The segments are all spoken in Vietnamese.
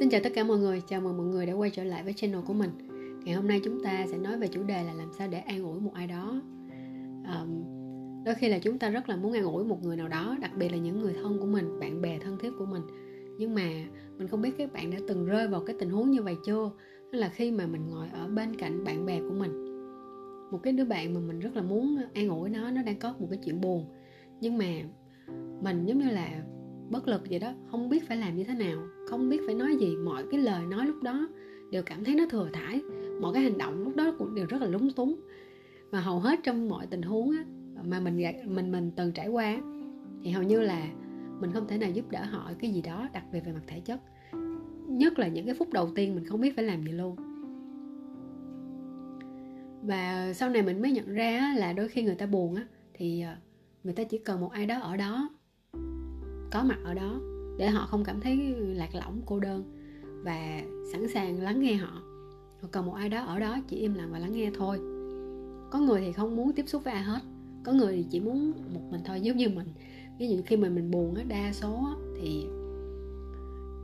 Xin chào tất cả mọi người, chào mừng mọi người đã quay trở lại với channel của mình. Ngày hôm nay chúng ta sẽ nói về chủ đề là làm sao để an ủi một ai đó. Um, Đôi khi là chúng ta rất là muốn an ủi một người nào đó Đặc biệt là những người thân của mình, bạn bè thân thiết của mình. Nhưng mà mình không biết các bạn đã từng rơi vào cái tình huống như vậy chưa? Đó là khi mà mình ngồi ở bên cạnh bạn bè của mình. Một cái đứa bạn mà mình rất là muốn an ủi nó, nó đang có một cái chuyện buồn. Nhưng mà mình giống như là bất lực vậy đó không biết phải làm như thế nào không biết phải nói gì mọi cái lời nói lúc đó đều cảm thấy nó thừa thải mọi cái hành động lúc đó cũng đều rất là lúng túng. Và hầu hết trong mọi tình huống á, mà mình mình mình từng trải qua thì hầu như là mình không thể nào giúp đỡ họ cái gì đó đặc biệt về mặt thể chất. Nhất là những cái phút đầu tiên mình không biết phải làm gì luôn. Và sau này mình mới nhận ra là đôi khi người ta buồn á thì ờ, người ta chỉ cần một ai đó ở đó có mặt ở đó để họ không cảm thấy lạc lõng, cô đơn và sẵn sàng lắng nghe họ. Họ cần một ai đó ở đó chỉ im lặng và lắng nghe thôi. Có người thì không muốn tiếp xúc với ai hết. Có người thì chỉ muốn một mình thôi, giống như mình. Ví dụ khi mà mình buồn á, đa số thì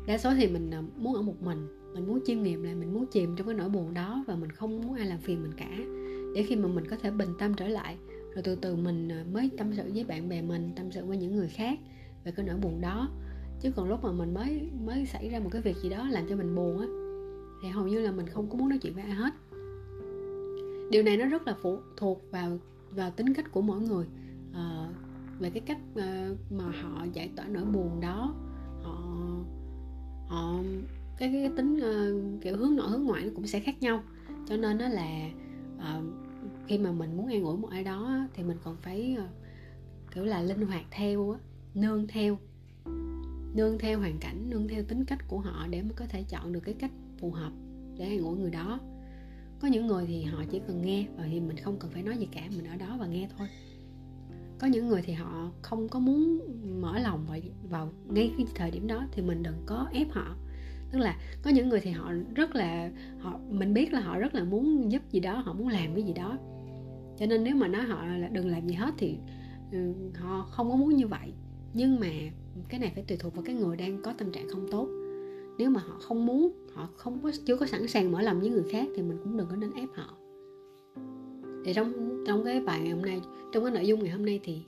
đa số thì mình à, muốn ở một mình. Mình muốn chiêm nghiệm lại, mình muốn chìm trong cái nỗi buồn đó và mình không muốn ai làm phiền mình cả. Để khi mà mình có thể bình tâm trở lại, rồi từ từ mình à, mới tâm sự với bạn bè mình, tâm sự với những người khác về cái nỗi buồn đó. Chứ còn lúc mà mình mới mới xảy ra một cái việc gì đó làm cho mình buồn á thì hầu như là mình không có muốn nói chuyện với ai hết. Điều này nó rất là phụ thuộc vào vào tính cách của mỗi người. À, về cái cách ờ, mà họ giải tỏa nỗi buồn đó. Họ họ cái cái tính ờ, kiểu hướng nội hướng ngoại nó cũng sẽ khác nhau. Cho nên đó là à, khi mà mình muốn an ủi một ai đó thì mình còn phải kiểu là linh hoạt theo á nương theo nương theo hoàn cảnh nương theo tính cách của họ để mới có thể chọn được cái cách phù hợp để an ủi người đó. Có những người thì họ chỉ cần nghe và thì mình không cần phải nói gì cả mình ở đó và nghe thôi. Có những người thì họ không có muốn mở lòng vào, vào ngay cái thời điểm đó thì mình đừng có ép họ. Tức là có những người thì họ rất là họ mình biết là họ rất là muốn giúp gì đó họ muốn làm cái gì đó. Cho nên nếu mà nói họ là đừng làm gì hết thì ừ, họ không có muốn như vậy nhưng mà cái này phải tùy thuộc vào cái người đang có tâm trạng không tốt. Nếu mà họ không muốn họ không có chưa có sẵn sàng mở lòng với người khác thì mình cũng đừng có nên ép họ. Thì trong trong cái bài ngày hôm nay trong cái nội dung ngày hôm nay thì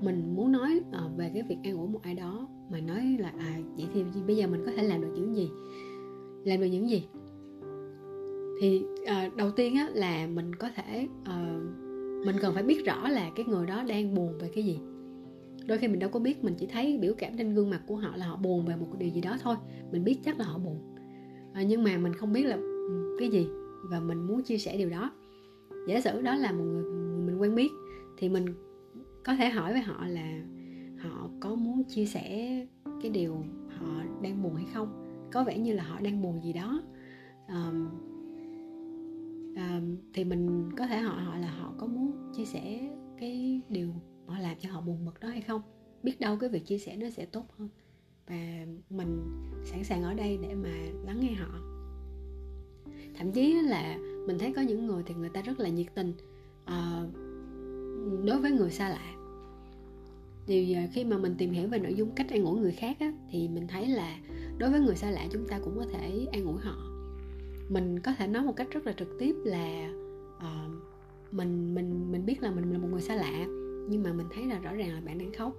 mình muốn nói uh, về cái việc an ủi một ai đó mà nói là à vậy thì bây giờ mình có thể làm được những gì? Làm được những gì? Thì uh, đầu tiên á, là mình có thể uh, mình cần phải biết rõ là cái người đó đang buồn về cái gì đôi khi mình đâu có biết mình chỉ thấy biểu cảm trên gương mặt của họ là họ buồn về một điều gì đó thôi. Mình biết chắc là họ buồn. À, nhưng mà mình không biết là ừ, cái gì và mình muốn chia sẻ điều đó. Giả sử đó là một người mình quen biết thì mình có thể hỏi với họ là họ có muốn chia sẻ cái điều họ đang buồn hay không? Có vẻ như là họ đang buồn gì đó. Um, um, thì mình có thể hỏi họ là họ có muốn chia sẻ cái điều họ làm cho họ buồn bực đó hay không? Biết đâu cái việc chia sẻ nó sẽ tốt hơn. Và mình sẵn sàng ở đây để mà lắng nghe họ. Thậm chí là mình thấy có những người thì người ta rất là nhiệt tình à, đối với người xa lạ. Thì khi mà mình tìm hiểu về nội dung cách an ủi người khác á, thì mình thấy là đối với người xa lạ chúng ta cũng có thể an ủi họ. Mình có thể nói một cách rất là trực tiếp là uh, mình mình mình biết là mình là một người xa lạ nhưng mà mình thấy là rõ ràng là bạn đang khóc.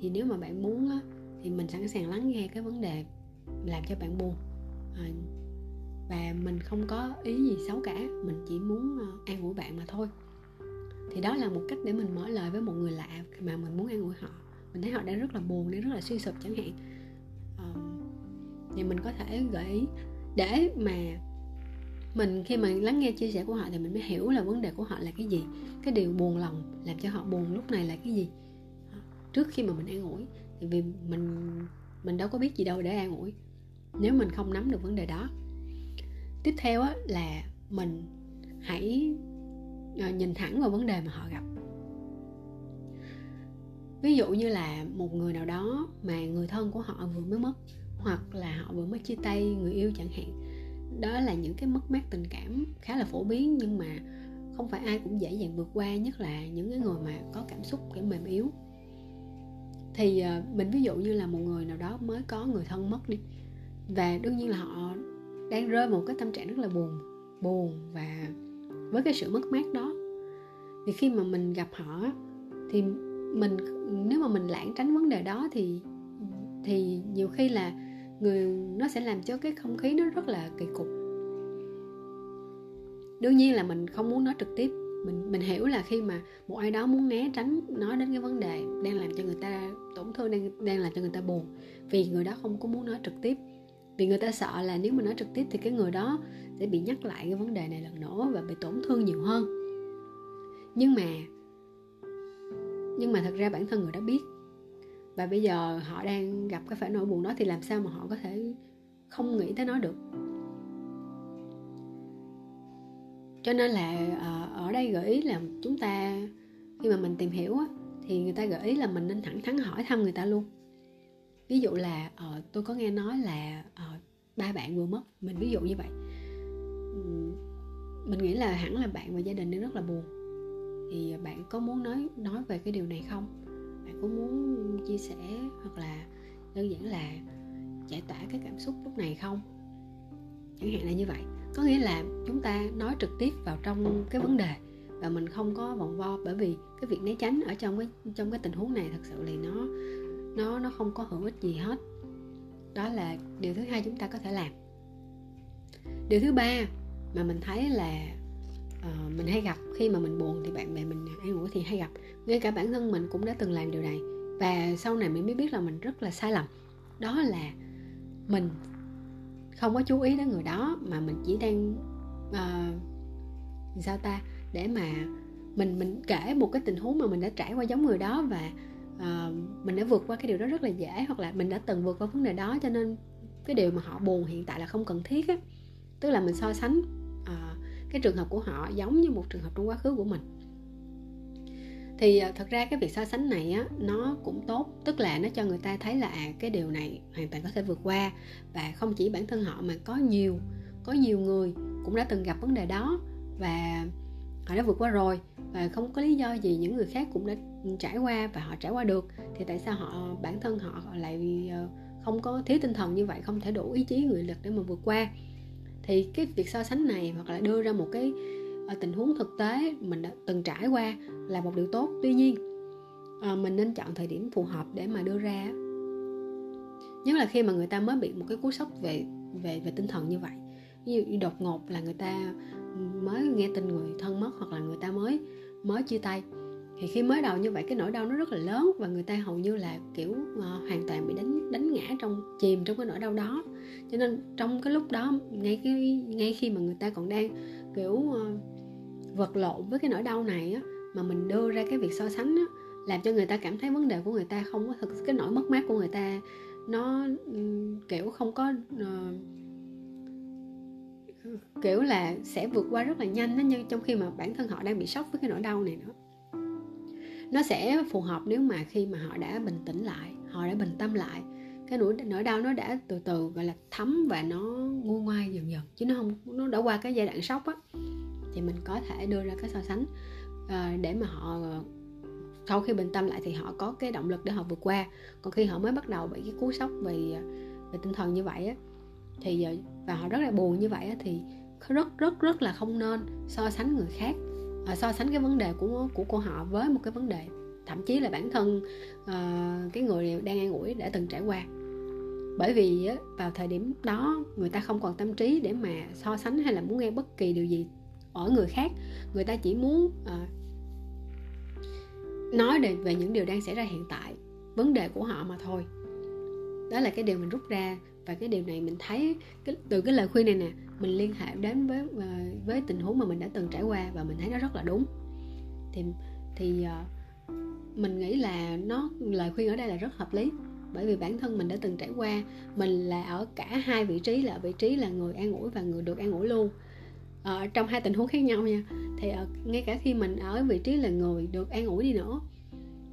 Thì nếu mà bạn muốn á, thì mình sẵn sàng lắng nghe cái vấn đề làm cho bạn buồn. À, và mình không có ý gì xấu cả mình chỉ muốn à, an ủi bạn mà thôi. Thì đó là một cách để mình mở lời với một người lạ mà mình muốn an ủi họ. Mình thấy họ đang rất là buồn đang rất là suy sụp chẳng hạn. À, thì mình có thể gợi ý để mà mình khi mà lắng nghe chia sẻ của họ thì mình mới hiểu là vấn đề của họ là cái gì. Cái điều buồn lòng làm cho họ buồn lúc này là cái gì. Trước khi mà mình an ủi thì vì mình mình đâu có biết gì đâu để an ủi. Nếu mình không nắm được vấn đề đó. Tiếp theo á, là mình hãy uh, nhìn thẳng vào vấn đề mà họ gặp. Ví dụ như là một người nào đó mà người thân của họ vừa mới mất hoặc là họ vừa mới chia tay người yêu chẳng hạn đó là những cái mất mát tình cảm khá là phổ biến, nhưng mà không phải ai cũng dễ dàng vượt qua, nhất là những cái người mà có cảm xúc kiểu mềm yếu. Thì ờ, mình ví dụ như là một người nào đó mới có người thân mất đi, và đương nhiên là họ đang rơi một cái tâm trạng rất là buồn buồn và với cái sự mất mát đó. Thì khi mà mình gặp họ thì mình, nếu mà mình lãng tránh vấn đề đó thì thì nhiều khi là người, nó sẽ làm cho cái không khí nó rất là kỳ cục. Đương nhiên là mình không muốn nói trực tiếp. Mình mình hiểu là khi mà một ai đó muốn né tránh nói đến cái vấn đề đang làm cho người ta tổn thương, đang đang làm cho người ta buồn, vì người đó không có muốn nói trực tiếp. Vì người ta sợ là nếu mà nói trực tiếp thì cái người đó sẽ bị nhắc lại cái vấn đề này lần nữa và bị tổn thương nhiều hơn. Nhưng mà nhưng mà thật ra bản thân người đó biết và bây giờ họ đang gặp cái phải nỗi buồn đó thì làm sao mà họ có thể không nghĩ tới nó được? Cho nên là ờ, ở đây gợi ý là chúng ta, khi mà mình tìm hiểu thì người ta gợi ý là mình nên thẳng thắn hỏi thăm người ta luôn. Ví dụ là ờ, tôi có nghe nói là ờ, ba bạn vừa mất, mình ví dụ như vậy. Mình nghĩ là hẳn là bạn và gia đình đang rất là buồn. Thì bạn có muốn nói nói về cái điều này không? Bạn có muốn chia sẻ hoặc là đơn giản là giải tỏa cái cảm xúc lúc này không? Chẳng hạn là như vậy. Có nghĩa là chúng ta nói trực tiếp vào trong cái vấn đề và mình không có vòng vo bởi vì cái việc né tránh ở trong cái trong cái tình huống này thật sự thì nó nó nó không có hữu ích gì hết. Đó là điều thứ hai chúng ta có thể làm. Điều thứ ba mà mình thấy là uh, mình hay gặp khi mà mình buồn thì bạn bè mình ăn ngủ thì hay gặp. Ngay cả bản thân mình cũng đã từng làm điều này và sau này mình mới biết là mình rất là sai lầm. Đó là mình không có chú ý đến người đó mà mình chỉ đang uh, sao ta để mà mình mình kể một cái tình huống mà mình đã trải qua giống người đó và uh, mình đã vượt qua cái điều đó rất là dễ hoặc là mình đã từng vượt qua vấn đề đó cho nên cái điều mà họ buồn hiện tại là không cần thiết á. Tức là mình so sánh uh, cái trường hợp của họ giống như một trường hợp trong quá khứ của mình thì ờ, thật ra cái việc so sánh này á nó cũng tốt. Tức là nó cho người ta thấy là à, cái điều này hoàn toàn có thể vượt qua. Và không chỉ bản thân họ mà có nhiều có nhiều người cũng đã từng gặp vấn đề đó và họ đã vượt qua rồi. Và không có lý do gì những người khác cũng đã trải qua và họ trải qua được. Thì tại sao họ bản thân họ lại ờ, không có thiếu tinh thần như vậy không thể đủ ý chí người lực để mà vượt qua? Thì cái việc so sánh này hoặc là đưa ra một cái Ờ, tình huống thực tế mình đã từng trải qua là một điều tốt. Tuy nhiên ờ, mình nên chọn thời điểm phù hợp để mà đưa ra. Nhất là khi mà người ta mới bị một cái cú sốc về về về tinh thần như vậy. Ví dụ như đột ngột là người ta mới nghe tin người thân mất hoặc là người ta mới mới chia tay. Thì khi mới đầu như vậy cái nỗi đau nó rất là lớn và người ta hầu như là kiểu uh, hoàn toàn bị đánh đánh ngã trong chìm trong cái nỗi đau đó. Cho nên trong cái lúc đó ngay cái ngay khi mà người ta còn đang kiểu uh, vật lộn với cái nỗi đau này á mà mình đưa ra cái việc so sánh á làm cho người ta cảm thấy vấn đề của người ta không có thực cái nỗi mất mát của người ta nó ừ, kiểu không có uh, kiểu là sẽ vượt qua rất là nhanh đó nhưng trong khi mà bản thân họ đang bị sốc với cái nỗi đau này nữa nó sẽ phù hợp nếu mà khi mà họ đã bình tĩnh lại họ đã bình tâm lại cái nỗi nỗi đau nó đã từ từ gọi là thấm và nó nguôi ngoai dần dần chứ nó không nó đã qua cái giai đoạn sốc á thì mình có thể đưa ra cái so sánh. Uh, để mà họ sau khi bình tâm lại thì họ có cái động lực để họ vượt qua. Còn khi họ mới bắt đầu bị cái cú sốc về về tinh thần như vậy á thì ờ, và họ rất là buồn như vậy á thì rất rất rất là không nên so sánh người khác à, so sánh cái vấn đề của của của họ với một cái vấn đề. Thậm chí là bản thân uh, cái người đang an ủi đã từng trải qua. Bởi vì á, vào thời điểm đó người ta không còn tâm trí để mà so sánh hay là muốn nghe bất kỳ điều gì ở người khác. Người ta chỉ muốn à, nói về, về những điều đang xảy ra hiện tại vấn đề của họ mà thôi. Đó là cái điều mình rút ra và cái điều này mình thấy cái, từ cái lời khuyên này nè mình liên hệ đến với à, với tình huống mà mình đã từng trải qua và mình thấy nó rất là đúng. Thì thì uh, mình nghĩ là nó lời khuyên ở đây là rất hợp lý. Bởi vì bản thân mình đã từng trải qua mình là ở cả hai vị trí là vị trí là người an ủi và người được an ủi luôn ở trong hai tình huống khác nhau nha. Thì ờ, ngay cả khi mình ở vị trí là người được an ủi đi nữa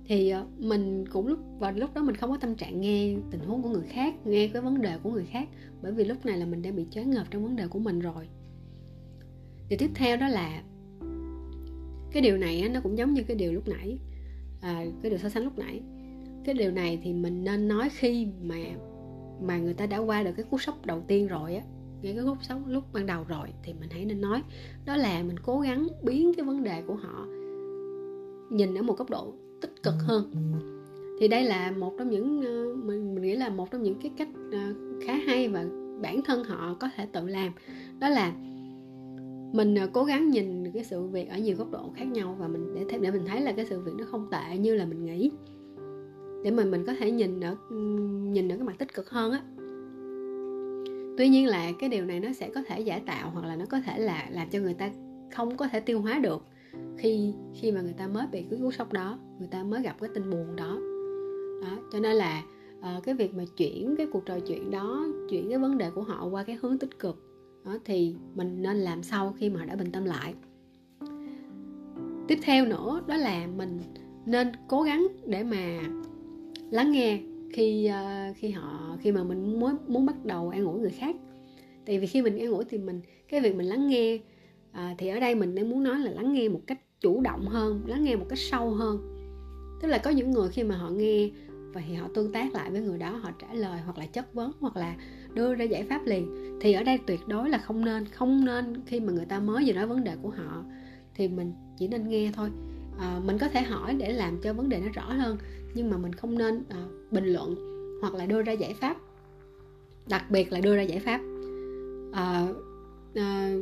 thì ờ, mình cũng lúc và lúc đó mình không có tâm trạng nghe tình huống của người khác nghe cái vấn đề của người khác bởi vì lúc này là mình đang bị choáng ngợp trong vấn đề của mình rồi. Điều tiếp theo đó là cái điều này nó cũng giống như cái điều lúc nãy à, cái điều so sánh lúc nãy. Cái điều này thì mình nên nói khi mà mà người ta đã qua được cái cú sốc đầu tiên rồi á ngay cái gốc xấu lúc ban đầu rồi thì mình hãy nên nói. Đó là mình cố gắng biến cái vấn đề của họ nhìn ở một góc độ tích cực hơn. Thì đây là một trong những ờ, mình, mình nghĩ là một trong những cái cách ờ, khá hay và bản thân họ có thể tự làm. Đó là mình ờ, cố gắng nhìn cái sự việc ở nhiều góc độ khác nhau và mình để để mình thấy là cái sự việc nó không tệ như là mình nghĩ. Để mà mình có thể nhìn ở nhìn ở cái mặt tích cực hơn á tuy nhiên là cái điều này nó sẽ có thể giả tạo hoặc là nó có thể là làm cho người ta không có thể tiêu hóa được khi khi mà người ta mới bị cái cú sốc đó người ta mới gặp cái tin buồn đó. Đó cho nên là uh, cái việc mà chuyển cái cuộc trò chuyện đó chuyển cái vấn đề của họ qua cái hướng tích cực đó thì mình nên làm sau khi mà họ đã bình tâm lại. Tiếp theo nữa đó là mình nên cố gắng để mà lắng nghe khi uh, khi họ khi mà mình muốn muốn bắt đầu an ủi người khác. Tại vì khi mình an ủi thì mình cái việc mình lắng nghe à, thì ở đây mình đang muốn nói là lắng nghe một cách chủ động hơn lắng nghe một cách sâu hơn. Tức là có những người khi mà họ nghe và thì họ tương tác lại với người đó họ trả lời hoặc là chất vấn hoặc là đưa ra giải pháp liền thì ở đây tuyệt đối là không nên không nên khi mà người ta mới vừa nói vấn đề của họ thì mình chỉ nên nghe thôi à, mình có thể hỏi để làm cho vấn đề nó rõ hơn nhưng mà mình không nên à, bình luận hoặc là đưa ra giải pháp. Đặc biệt là đưa ra giải pháp. À, à,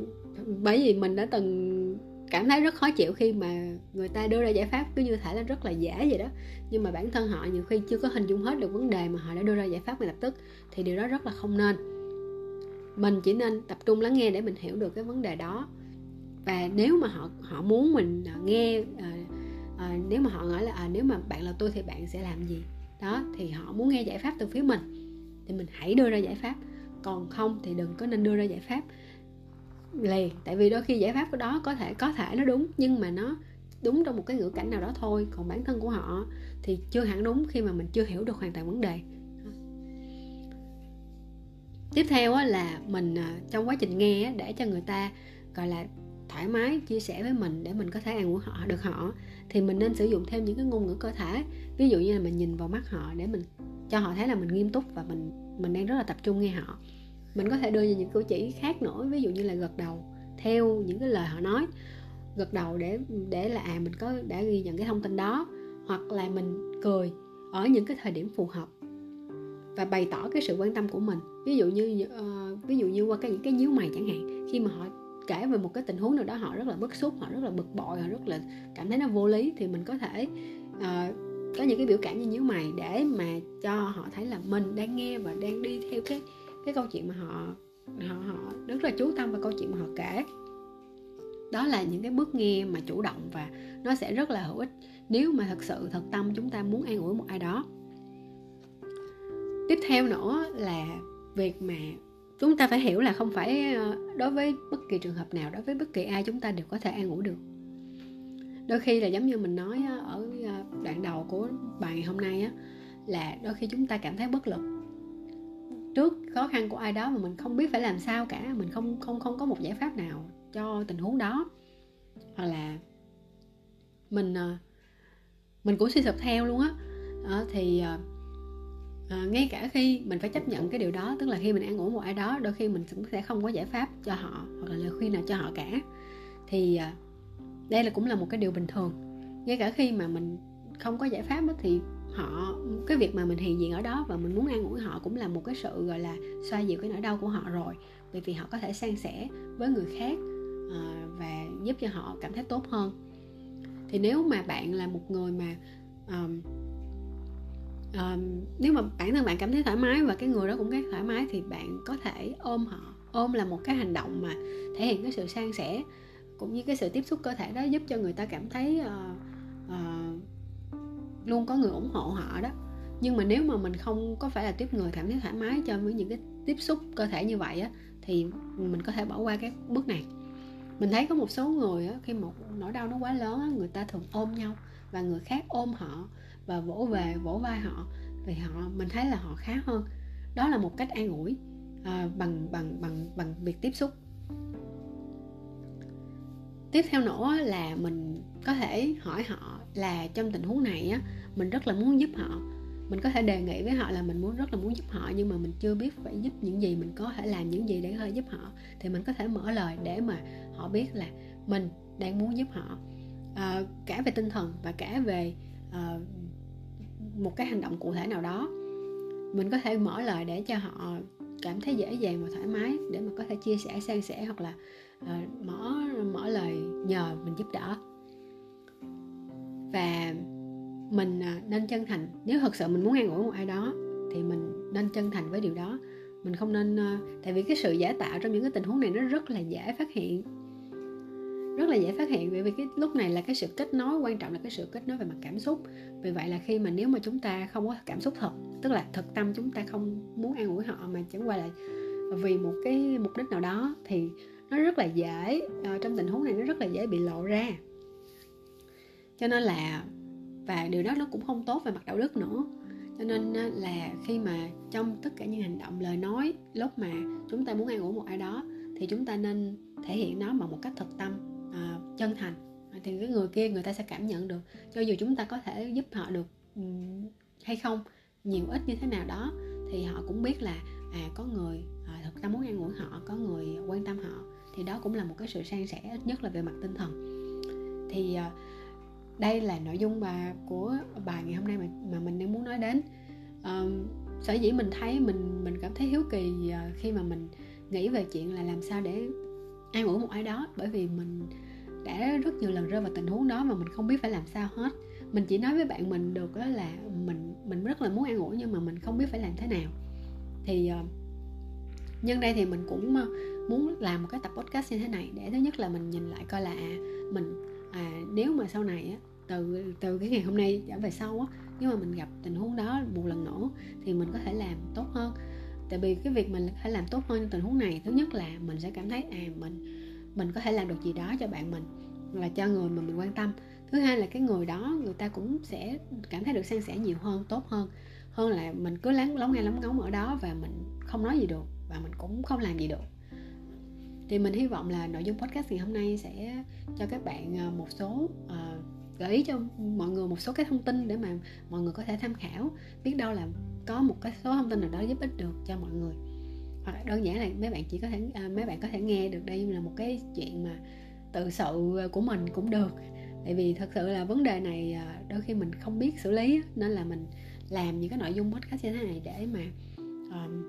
bởi vì mình đã từng cảm thấy rất khó chịu khi mà người ta đưa ra giải pháp cứ như thể là rất là giả vậy đó. Nhưng mà bản thân họ nhiều khi chưa có hình dung hết được vấn đề mà họ đã đưa ra giải pháp ngay lập tức thì điều đó rất là không nên. Mình chỉ nên tập trung lắng nghe để mình hiểu được cái vấn đề đó. Và nếu mà họ họ muốn mình à, nghe à, nếu mà họ nói là à, nếu mà bạn là tôi thì bạn sẽ làm gì? Đó thì họ muốn nghe giải pháp từ phía mình. Thì mình hãy đưa ra giải pháp. Còn không thì đừng có nên đưa ra giải pháp liền. Tại vì đôi khi giải pháp của đó có thể có thể nó đúng nhưng mà nó đúng trong một cái ngữ cảnh nào đó thôi. Còn bản thân của họ thì chưa hẳn đúng khi mà mình chưa hiểu được hoàn toàn vấn đề. Tiếp theo là mình ờ, trong quá trình nghe để cho người ta gọi là thoải mái chia sẻ với mình để mình có thể an ủi họ được họ thì mình nên sử dụng thêm những cái ngôn ngữ cơ thể. Ví dụ như là mình nhìn vào mắt họ để mình cho họ thấy là mình nghiêm túc và mình mình đang rất là tập trung nghe họ. Mình có thể đưa ra những cử chỉ khác nữa ví dụ như là gật đầu theo những cái lời họ nói. Gật đầu để để là à mình có đã ghi nhận cái thông tin đó. Hoặc là mình cười ở những cái thời điểm phù hợp và bày tỏ cái sự quan tâm của mình. Ví dụ như uh, ví dụ như qua cái những cái nhíu mày chẳng hạn khi mà họ kể về một cái tình huống nào đó họ rất là bức xúc họ rất là bực bội họ rất là cảm thấy nó vô lý thì mình có thể uh, có những cái biểu cảm như nhíu mày để mà cho họ thấy là mình đang nghe và đang đi theo cái cái câu chuyện mà họ họ họ rất là chú tâm vào câu chuyện mà họ kể. Đó là những cái bước nghe mà chủ động và nó sẽ rất là hữu ích nếu mà thật sự thật tâm chúng ta muốn an ủi một ai đó. Tiếp theo nữa là việc mà chúng ta phải hiểu là không phải ờ, đối với bất kỳ trường hợp nào, đối với bất kỳ ai chúng ta đều có thể an ủi được. Đôi khi là giống như mình nói ở ờ, đoạn đầu của bài ngày hôm nay á, là đôi khi chúng ta cảm thấy bất lực. Trước khó khăn của ai đó mà mình không biết phải làm sao cả, mình không không không có một giải pháp nào cho tình huống đó. Hoặc là mình ờ, mình cũng suy sụp theo luôn á. Thì à, ngay cả khi mình phải chấp nhận cái điều đó tức là khi mình ăn uống một ai đó đôi khi mình cũng sẽ không có giải pháp cho họ hoặc là lời khuyên nào cho họ cả. Thì à, đây là cũng là một cái điều bình thường. Ngay cả khi mà mình không có giải pháp đó, thì họ cái việc mà mình hiện diện ở đó và mình muốn an ủi họ cũng là một cái sự gọi là xoa dịu cái nỗi đau của họ rồi. Bởi vì họ có thể san sẻ với người khác à, và giúp cho họ cảm thấy tốt hơn. Thì nếu mà bạn là một người mà um, um, nếu mà bản thân bạn cảm thấy thoải mái và cái người đó cũng thấy thoải mái thì bạn có thể ôm họ. Ôm là một cái hành động mà thể hiện cái sự san sẻ cũng như cái sự tiếp xúc cơ thể đó giúp cho người ta cảm thấy uh, uh, luôn có người ủng hộ họ đó. Nhưng mà nếu mà mình không có phải là tiếp người cảm thấy thoải mái cho với những cái tiếp xúc cơ thể như vậy á thì mình có thể bỏ qua cái bước này. Mình thấy có một số người á, khi một nỗi đau nó quá lớn á, người ta thường ôm nhau và người khác ôm họ và vỗ về vỗ vai họ thì họ mình thấy là họ khá hơn. Đó là một cách an ủi à, bằng bằng bằng bằng việc tiếp xúc. Tiếp theo nữa là mình có thể hỏi họ là trong tình huống này á mình rất là muốn giúp họ. Mình có thể đề nghị với họ là mình muốn rất là muốn giúp họ nhưng mà mình chưa biết phải giúp những gì mình có thể làm những gì để hơi giúp họ. Thì mình có thể mở lời để mà họ biết là mình đang muốn giúp họ. À, cả về tinh thần và cả về à, một cái hành động cụ thể nào đó mình có thể mở lời để cho họ cảm thấy dễ dàng và thoải mái để mà có thể chia sẻ san sẻ hoặc là uh, mở mở lời nhờ mình giúp đỡ. Và mình ờ, nên chân thành nếu thật sự mình muốn an ủi một ai đó thì mình nên chân thành với điều đó. Mình không nên ờ, tại vì cái sự giả tạo trong những cái tình huống này nó rất là dễ phát hiện rất là dễ phát hiện bởi vì cái lúc này là cái sự kết nối quan trọng là cái sự kết nối về mặt cảm xúc. Vì vậy là khi mà nếu mà chúng ta không có cảm xúc thật tức là thực tâm chúng ta không muốn an ủi họ mà chẳng qua là vì một cái mục đích nào đó thì nó rất là dễ uh, trong tình huống này nó rất là dễ bị lộ ra. Cho nên là và điều đó nó cũng không tốt về mặt đạo đức nữa. Cho nên ờ, là khi mà trong tất cả những hành động lời nói lúc mà chúng ta muốn an ủi một ai đó thì chúng ta nên thể hiện nó bằng một cách thật tâm à, chân thành. À, thì cái người kia người ta sẽ cảm nhận được cho dù chúng ta có thể giúp họ được ừ, hay không nhiều ít như thế nào đó thì họ cũng biết là à có người à, thực ra muốn an ủi họ có người quan tâm họ thì đó cũng là một cái sự san sẻ ít nhất là về mặt tinh thần. Thì à, đây là nội dung bà của bài ngày hôm nay mà mà mình đang muốn nói đến. À, sở dĩ mình thấy mình mình cảm thấy hiếu kỳ à, khi mà mình nghĩ về chuyện là làm sao để an ủi một ai đó bởi vì mình đã rất nhiều lần rơi vào tình huống đó mà mình không biết phải làm sao hết. Mình chỉ nói với bạn mình được đó là mình mình rất là muốn an ủi nhưng mà mình không biết phải làm thế nào. Thì ờ, nhân đây thì mình cũng ờ, muốn làm một cái tập podcast như thế này để thứ nhất là mình nhìn lại coi là à, mình à, nếu mà sau này á từ từ cái ngày hôm nay trở về sau á nếu mà mình gặp tình huống đó một lần nữa thì mình có thể làm tốt hơn tại vì cái việc mình phải làm tốt hơn trong tình huống này thứ nhất là mình sẽ cảm thấy à mình mình có thể làm được gì đó cho bạn mình là cho người mà mình quan tâm. Thứ hai là cái người đó người ta cũng sẽ cảm thấy được san sẻ nhiều hơn tốt hơn. Hơn là mình cứ lắng lóng nghe lóng ngóng ở đó và mình không nói gì được và mình cũng không làm gì được. Thì mình hy vọng là nội dung podcast ngày hôm nay sẽ cho các bạn à, một số uh, gợi ý cho mọi người một số cái thông tin để mà mọi người có thể tham khảo. Biết đâu là có một cái số thông tin nào đó giúp ích được cho mọi người. Hoặc đơn giản là mấy bạn chỉ có thể à, mấy bạn có thể nghe được đây là một cái chuyện mà tự sự của mình cũng được. Tại vì thật sự là vấn đề này à, đôi khi mình không biết xử lý nên là mình làm những cái nội dung podcast như thế này để mà um,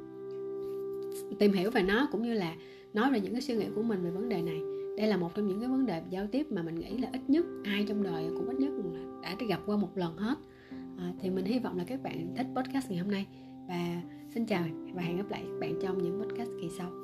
tìm hiểu về nó cũng như là nói về những cái suy nghĩ của mình về vấn đề này đây là một trong những cái vấn đề giao tiếp mà mình nghĩ là ít nhất ai trong đời cũng ít nhất đã gặp qua một lần hết. À, thì mình hy vọng là các bạn thích podcast ngày hôm nay. Và xin chào và hẹn gặp lại các bạn trong những podcast kỳ sau.